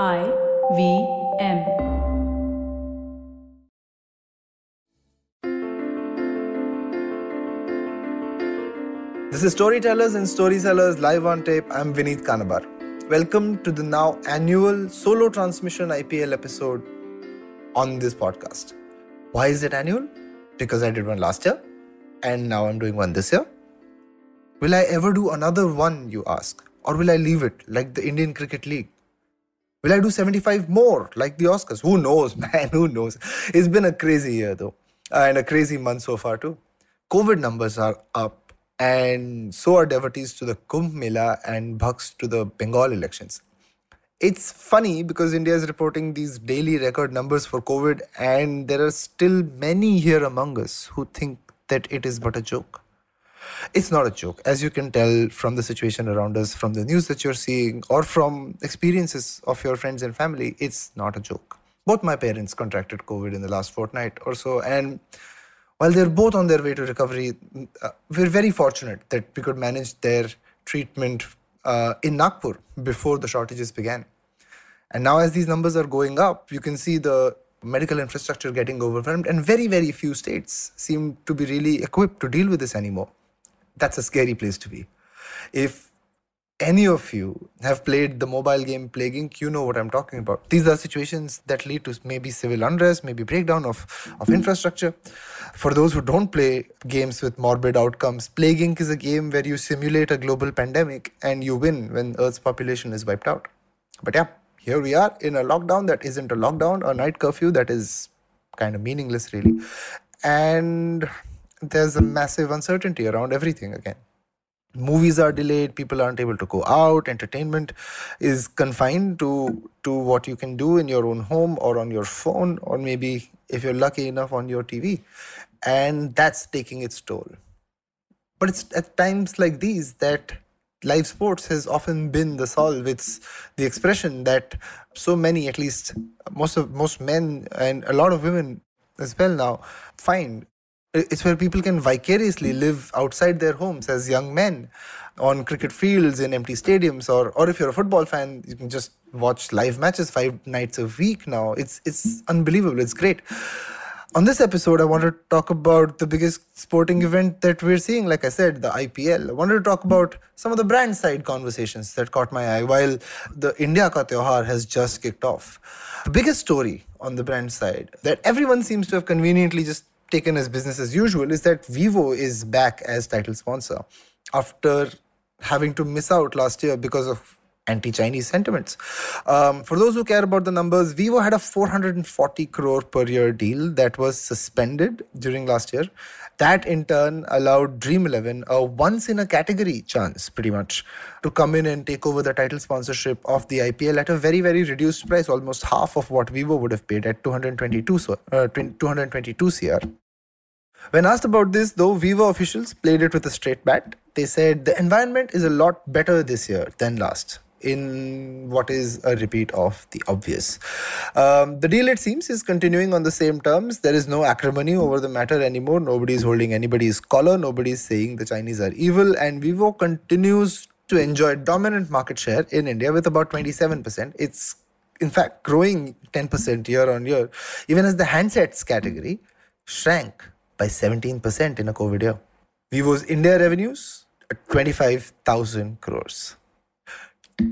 I V M. This is Storytellers and Storysellers live on tape. I'm Vineet Kanabar. Welcome to the now annual solo transmission IPL episode on this podcast. Why is it annual? Because I did one last year and now I'm doing one this year. Will I ever do another one, you ask? Or will I leave it like the Indian Cricket League? Will I do 75 more like the Oscars? Who knows, man? Who knows? It's been a crazy year though, uh, and a crazy month so far too. COVID numbers are up and so are devotees to the Kumbh Mela and Bhaks to the Bengal elections. It's funny because India is reporting these daily record numbers for COVID, and there are still many here among us who think that it is but a joke. It's not a joke, as you can tell from the situation around us, from the news that you're seeing, or from experiences of your friends and family. It's not a joke. Both my parents contracted COVID in the last fortnight or so, and while they're both on their way to recovery, uh, we're very fortunate that we could manage their treatment uh, in Nagpur before the shortages began. And now, as these numbers are going up, you can see the medical infrastructure getting overwhelmed, and very, very few states seem to be really equipped to deal with this anymore. That's a scary place to be. If any of you have played the mobile game Plague Inc., you know what I'm talking about. These are situations that lead to maybe civil unrest, maybe breakdown of, of infrastructure. For those who don't play games with morbid outcomes, Plague Inc. is a game where you simulate a global pandemic and you win when Earth's population is wiped out. But yeah, here we are in a lockdown that isn't a lockdown, a night curfew that is kind of meaningless, really. And there's a massive uncertainty around everything again. Movies are delayed people aren't able to go out entertainment is confined to to what you can do in your own home or on your phone or maybe if you're lucky enough on your tv and that's taking its toll. But it's at times like these that live sports has often been the solve. It's the expression that so many at least most of most men and a lot of women as well now find it's where people can vicariously live outside their homes as young men on cricket fields in empty stadiums or or if you're a football fan you can just watch live matches five nights a week now. It's it's unbelievable. It's great. On this episode i want to talk about the biggest sporting event that we're seeing. Like i said the ipl i wanted to talk about some of the brand side conversations that caught my eye while the india ka Tyohar has just kicked off. The biggest story on the brand side that everyone seems to have conveniently just taken as business as usual is that Vivo is back as title sponsor after having to miss out last year because of anti-Chinese sentiments. Um, for those who care about the numbers, Vivo had a 440 crore per year deal that was suspended during last year. That in turn allowed Dream 11 a once in a category chance, pretty much, to come in and take over the title sponsorship of the IPL at a very, very reduced price, almost half of what Vivo would have paid at 222, uh, 222 CR. When asked about this, though, Vivo officials played it with a straight bat. They said the environment is a lot better this year than last in what is a repeat of the obvious. Um, the deal, it seems, is continuing on the same terms. There is no acrimony over the matter anymore. Nobody is holding anybody's collar. Nobody is saying the Chinese are evil. And Vivo continues to enjoy dominant market share in India with about 27%. It's in fact growing 10% year on year, even as the handsets category shrank by 17% in a COVID year. Vivo's India revenues, at 25,000 crores.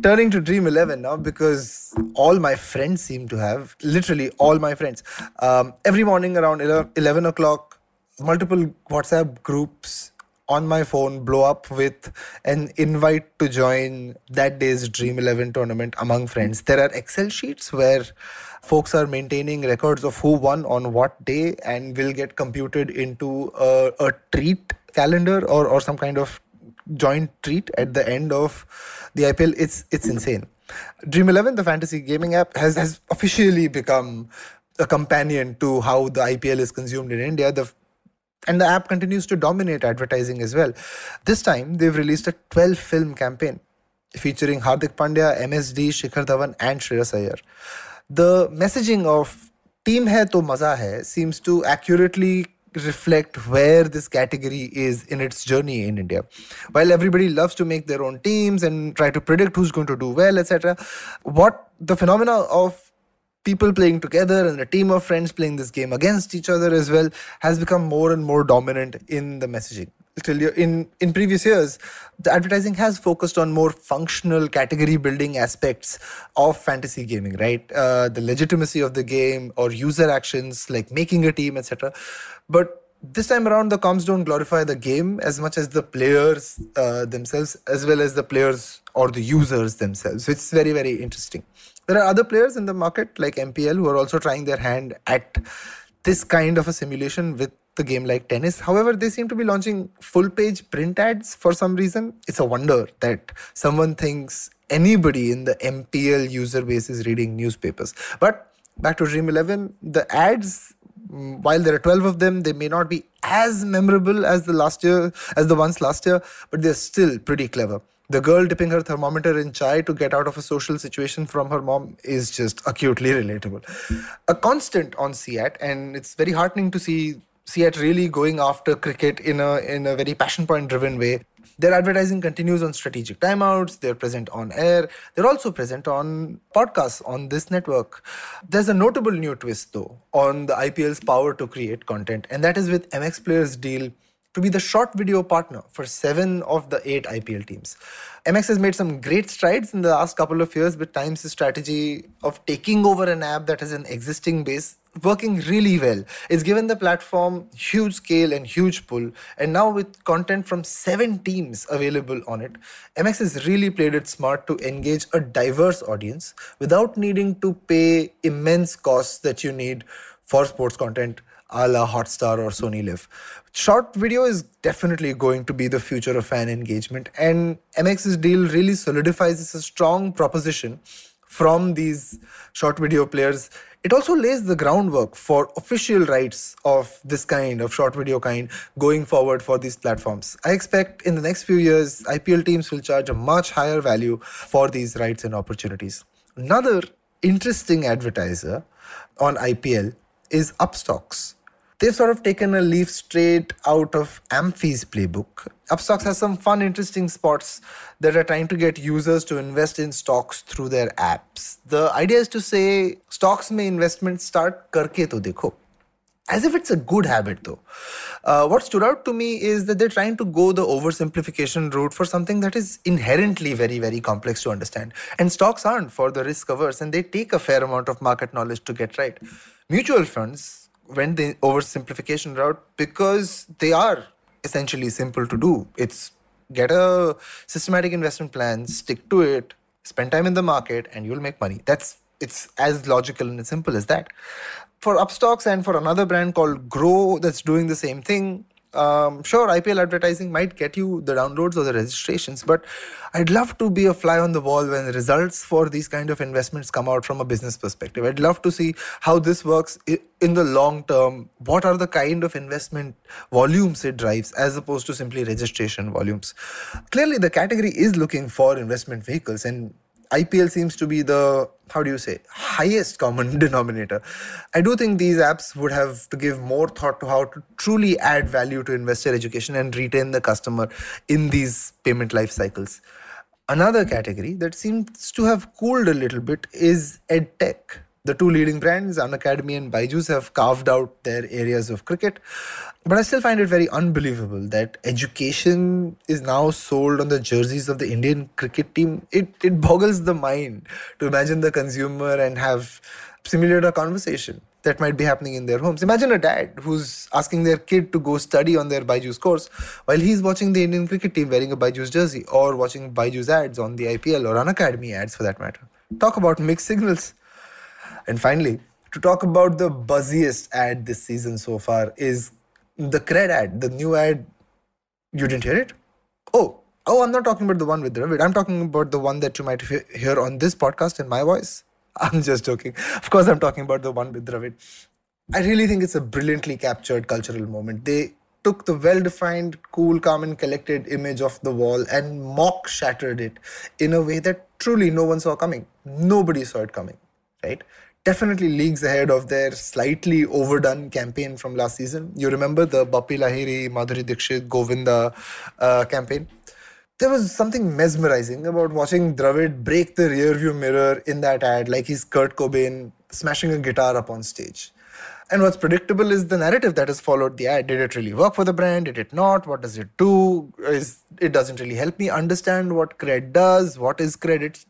Turning to Dream 11 now, because all my friends seem to have, literally all my friends, um, every morning around 11 o'clock, multiple WhatsApp groups on my phone blow up with an invite to join that day's Dream 11 tournament among friends. There are Excel sheets where folks are maintaining records of who won on what day and will get computed into a, a treat calendar or, or some kind of joint treat at the end of the IPL. It's it's insane. Dream 11, the fantasy gaming app, has, has officially become a companion to how the IPL is consumed in India. The and the app continues to dominate advertising as well. This time, they've released a 12 film campaign featuring Hardik Pandya, MSD, Shikhar Dhawan, and Shreyas Iyer the messaging of team hai to maza hai seems to accurately reflect where this category is in its journey in India. While everybody loves to make their own teams and try to predict who's going to do well, etc., what the phenomena of people playing together and a team of friends playing this game against each other as well has become more and more dominant in the messaging. In in previous years the advertising has focused on more functional category building aspects of fantasy gaming right? Uh, the legitimacy of the game or user actions like making a team etc but this time around the comms don't glorify the game as much as the players uh, themselves as well as the players or the users themselves. It's very very interesting there are other players in the market like mpl who are also trying their hand at this kind of a simulation with the game like tennis. However, they seem to be launching full page print ads for some reason. It's a wonder that someone thinks anybody in the MPL user base is reading newspapers. But back to Dream 11, the ads mm, while there are 12 of them they may not be as memorable as the last year as the ones last year but they're still pretty clever the girl dipping her thermometer in chai to get out of a social situation from her mom is just acutely relatable a constant on CEAT and it's very heartening to see CEAT really going after cricket in a in a very passion point driven way. Their advertising continues on strategic timeouts. They're present on air. They're also present on podcasts on this network. There's a notable new twist, though, on the IPL's power to create content, and that is with MX Players' deal to be the short video partner for seven of the eight IPL teams. MX has made some great strides in the last couple of years with Times' strategy of taking over an app that has an existing base working really well. It's given the platform huge scale and huge pull. And now with content from seven teams available on it, MX has really played it smart to engage a diverse audience without needing to pay immense costs that you need for sports content a la Hotstar or SonyLIV. Short video is definitely going to be the future of fan engagement, and MX's deal really solidifies a strong proposition from these short video players it also lays the groundwork for official rights of this kind, of short video kind, going forward for these platforms. I expect in the next few years, IPL teams will charge a much higher value for these rights and opportunities. Another interesting advertiser on IPL is Upstox they've sort of taken a leaf straight out of AMFI's playbook. Upstox has some fun, interesting spots that are trying to get users to invest in stocks through their apps. The idea is to say stocks may investment start karke to dekho. As if it's a good habit, though. Uh, what stood out to me is that they're trying to go the oversimplification route for something that is inherently very, very complex to understand. And stocks aren't for the risk averse, and they take a fair amount of market knowledge to get right. Mutual funds went the oversimplification route because they are essentially simple to do. It's get a systematic investment plan, stick to it, spend time in the market, and you'll make money. That's it's as logical and as simple as that. For Upstox and for another brand called Groww that's doing the same thing, um, sure, IPL advertising might get you the downloads or the registrations, but I'd love to be a fly on the wall when the results for these kind of investments come out from a business perspective. I'd love to see how this works in the long term. What are the kind of investment volumes it drives as opposed to simply registration volumes? Clearly, the category is looking for investment vehicles, and IPL seems to be the how do you say highest common denominator. I do think these apps would have to give more thought to how to truly add value to investor education and retain the customer in these payment life cycles. Another category that seems to have cooled a little bit is edtech the two leading brands, Unacademy and Byju's, have carved out their areas of cricket. But I still find it very unbelievable that education is now sold on the jerseys of the Indian cricket team. It, it boggles the mind to imagine the consumer and have simulate a conversation that might be happening in their homes. Imagine a dad who's asking their kid to go study on their Byju's course while he's watching the Indian cricket team wearing a Byju's jersey or watching Byju's ads on the IPL or Unacademy ads for that matter. Talk about mixed signals. And finally, to talk about the buzziest ad this season so far is the Cred ad, the new ad. You didn't hear it? Oh, oh, I'm not talking about the one with Dravid. I'm talking about the one that you might hear on this podcast in my voice. I'm just joking. Of course, I'm talking about the one with Dravid. I really think it's a brilliantly captured cultural moment. They took the well defined, cool, calm, and collected image of the wall and mock shattered it in a way that truly no one saw coming. Nobody saw it coming, right? definitely leagues ahead of their slightly overdone campaign from last season. You remember the Bappi Lahiri, Madhuri Dixit, Govinda uh, campaign? there was something mesmerizing about watching Dravid break the rearview mirror in that ad like he's Kurt Cobain smashing a guitar up on stage. And what's predictable is the narrative that has followed the ad. Did it really work for the brand? Did it not? What does it do? Is it doesn't really help me understand what cred does? What is credit?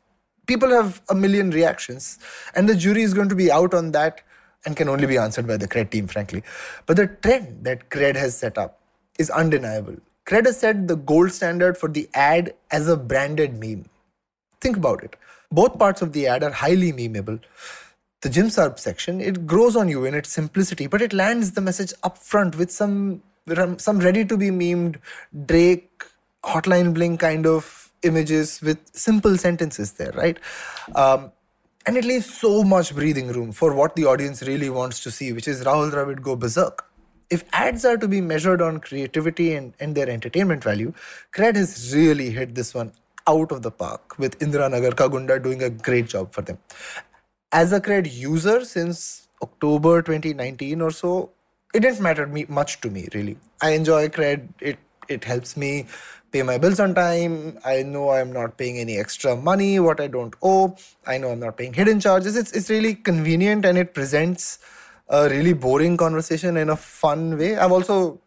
People have a million reactions, and the jury is going to be out on that and can only be answered by the cred team, frankly. But the trend that cred has set up is undeniable. Cred has set the gold standard for the ad as a branded meme. Think about it. Both parts of the ad are highly memeable. The Jim Sarbh section, it grows on you in its simplicity, but it lands the message up front with some some ready to be memed Drake hotline bling kind of images with simple sentences there, right? Um, and it leaves so much breathing room for what the audience really wants to see, which is Rahul Dravid go berserk if ads are to be measured on creativity and, and their entertainment value, Cred has really hit this one out of the park with Indira Nagar Ka Gunda doing a great job for them. As a Cred user since October 2019 or so, it didn't matter me much to me really. I enjoy Cred. It it helps me pay my bills on time. I know I'm not paying any extra money, what I don't owe. I know I'm not paying hidden charges. It's it's really convenient and it presents a really boring conversation in a fun way. I've also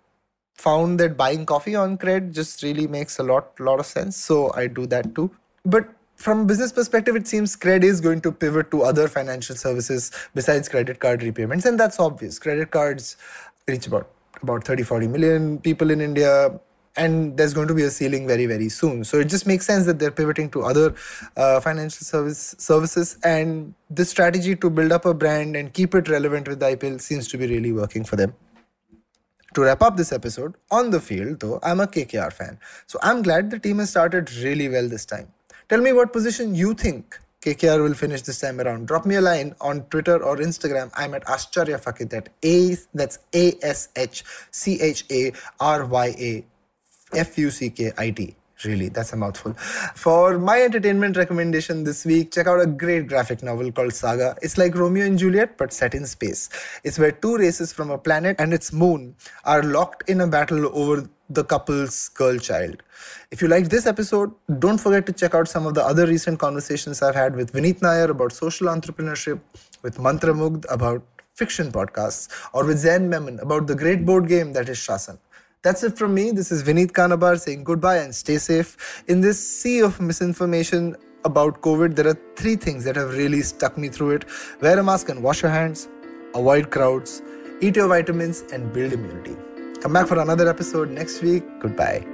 found that buying coffee on credit just really makes a lot lot of sense so i do that too but from a business perspective it seems credit is going to pivot to other financial services besides credit card repayments and that's obvious credit cards reach about about 30 40 million people in india and there's going to be a ceiling very very soon so it just makes sense that they're pivoting to other uh, financial service services and this strategy to build up a brand and keep it relevant with the IPL seems to be really working for them to wrap up this episode on the field though i'm a kkr fan so i'm glad the team has started really well this time tell me what position you think KKR will finish this time around. Drop me a line on Twitter or Instagram. I'm at Ashcharya Fuckit. That A that's A S H C H A R Y A F U C K I T. Really, that's a mouthful. For my entertainment recommendation this week, check out a great graphic novel called Saga. It's like Romeo and Juliet, but set in space. It's where two races from a planet and its moon are locked in a battle over the couple's girl child. If you liked this episode, don't forget to check out some of the other recent conversations I've had with Vineet Nair about social entrepreneurship, with Mantra Mugdh about fiction podcasts, or with Zain Memon about the great board game that is Shasn. That's it from me. This is Vineet Kanabar saying goodbye and stay safe. In this sea of misinformation about COVID, there are three things that have really stuck me through it wear a mask and wash your hands, avoid crowds, eat your vitamins, and build immunity. Come back for another episode next week. Goodbye.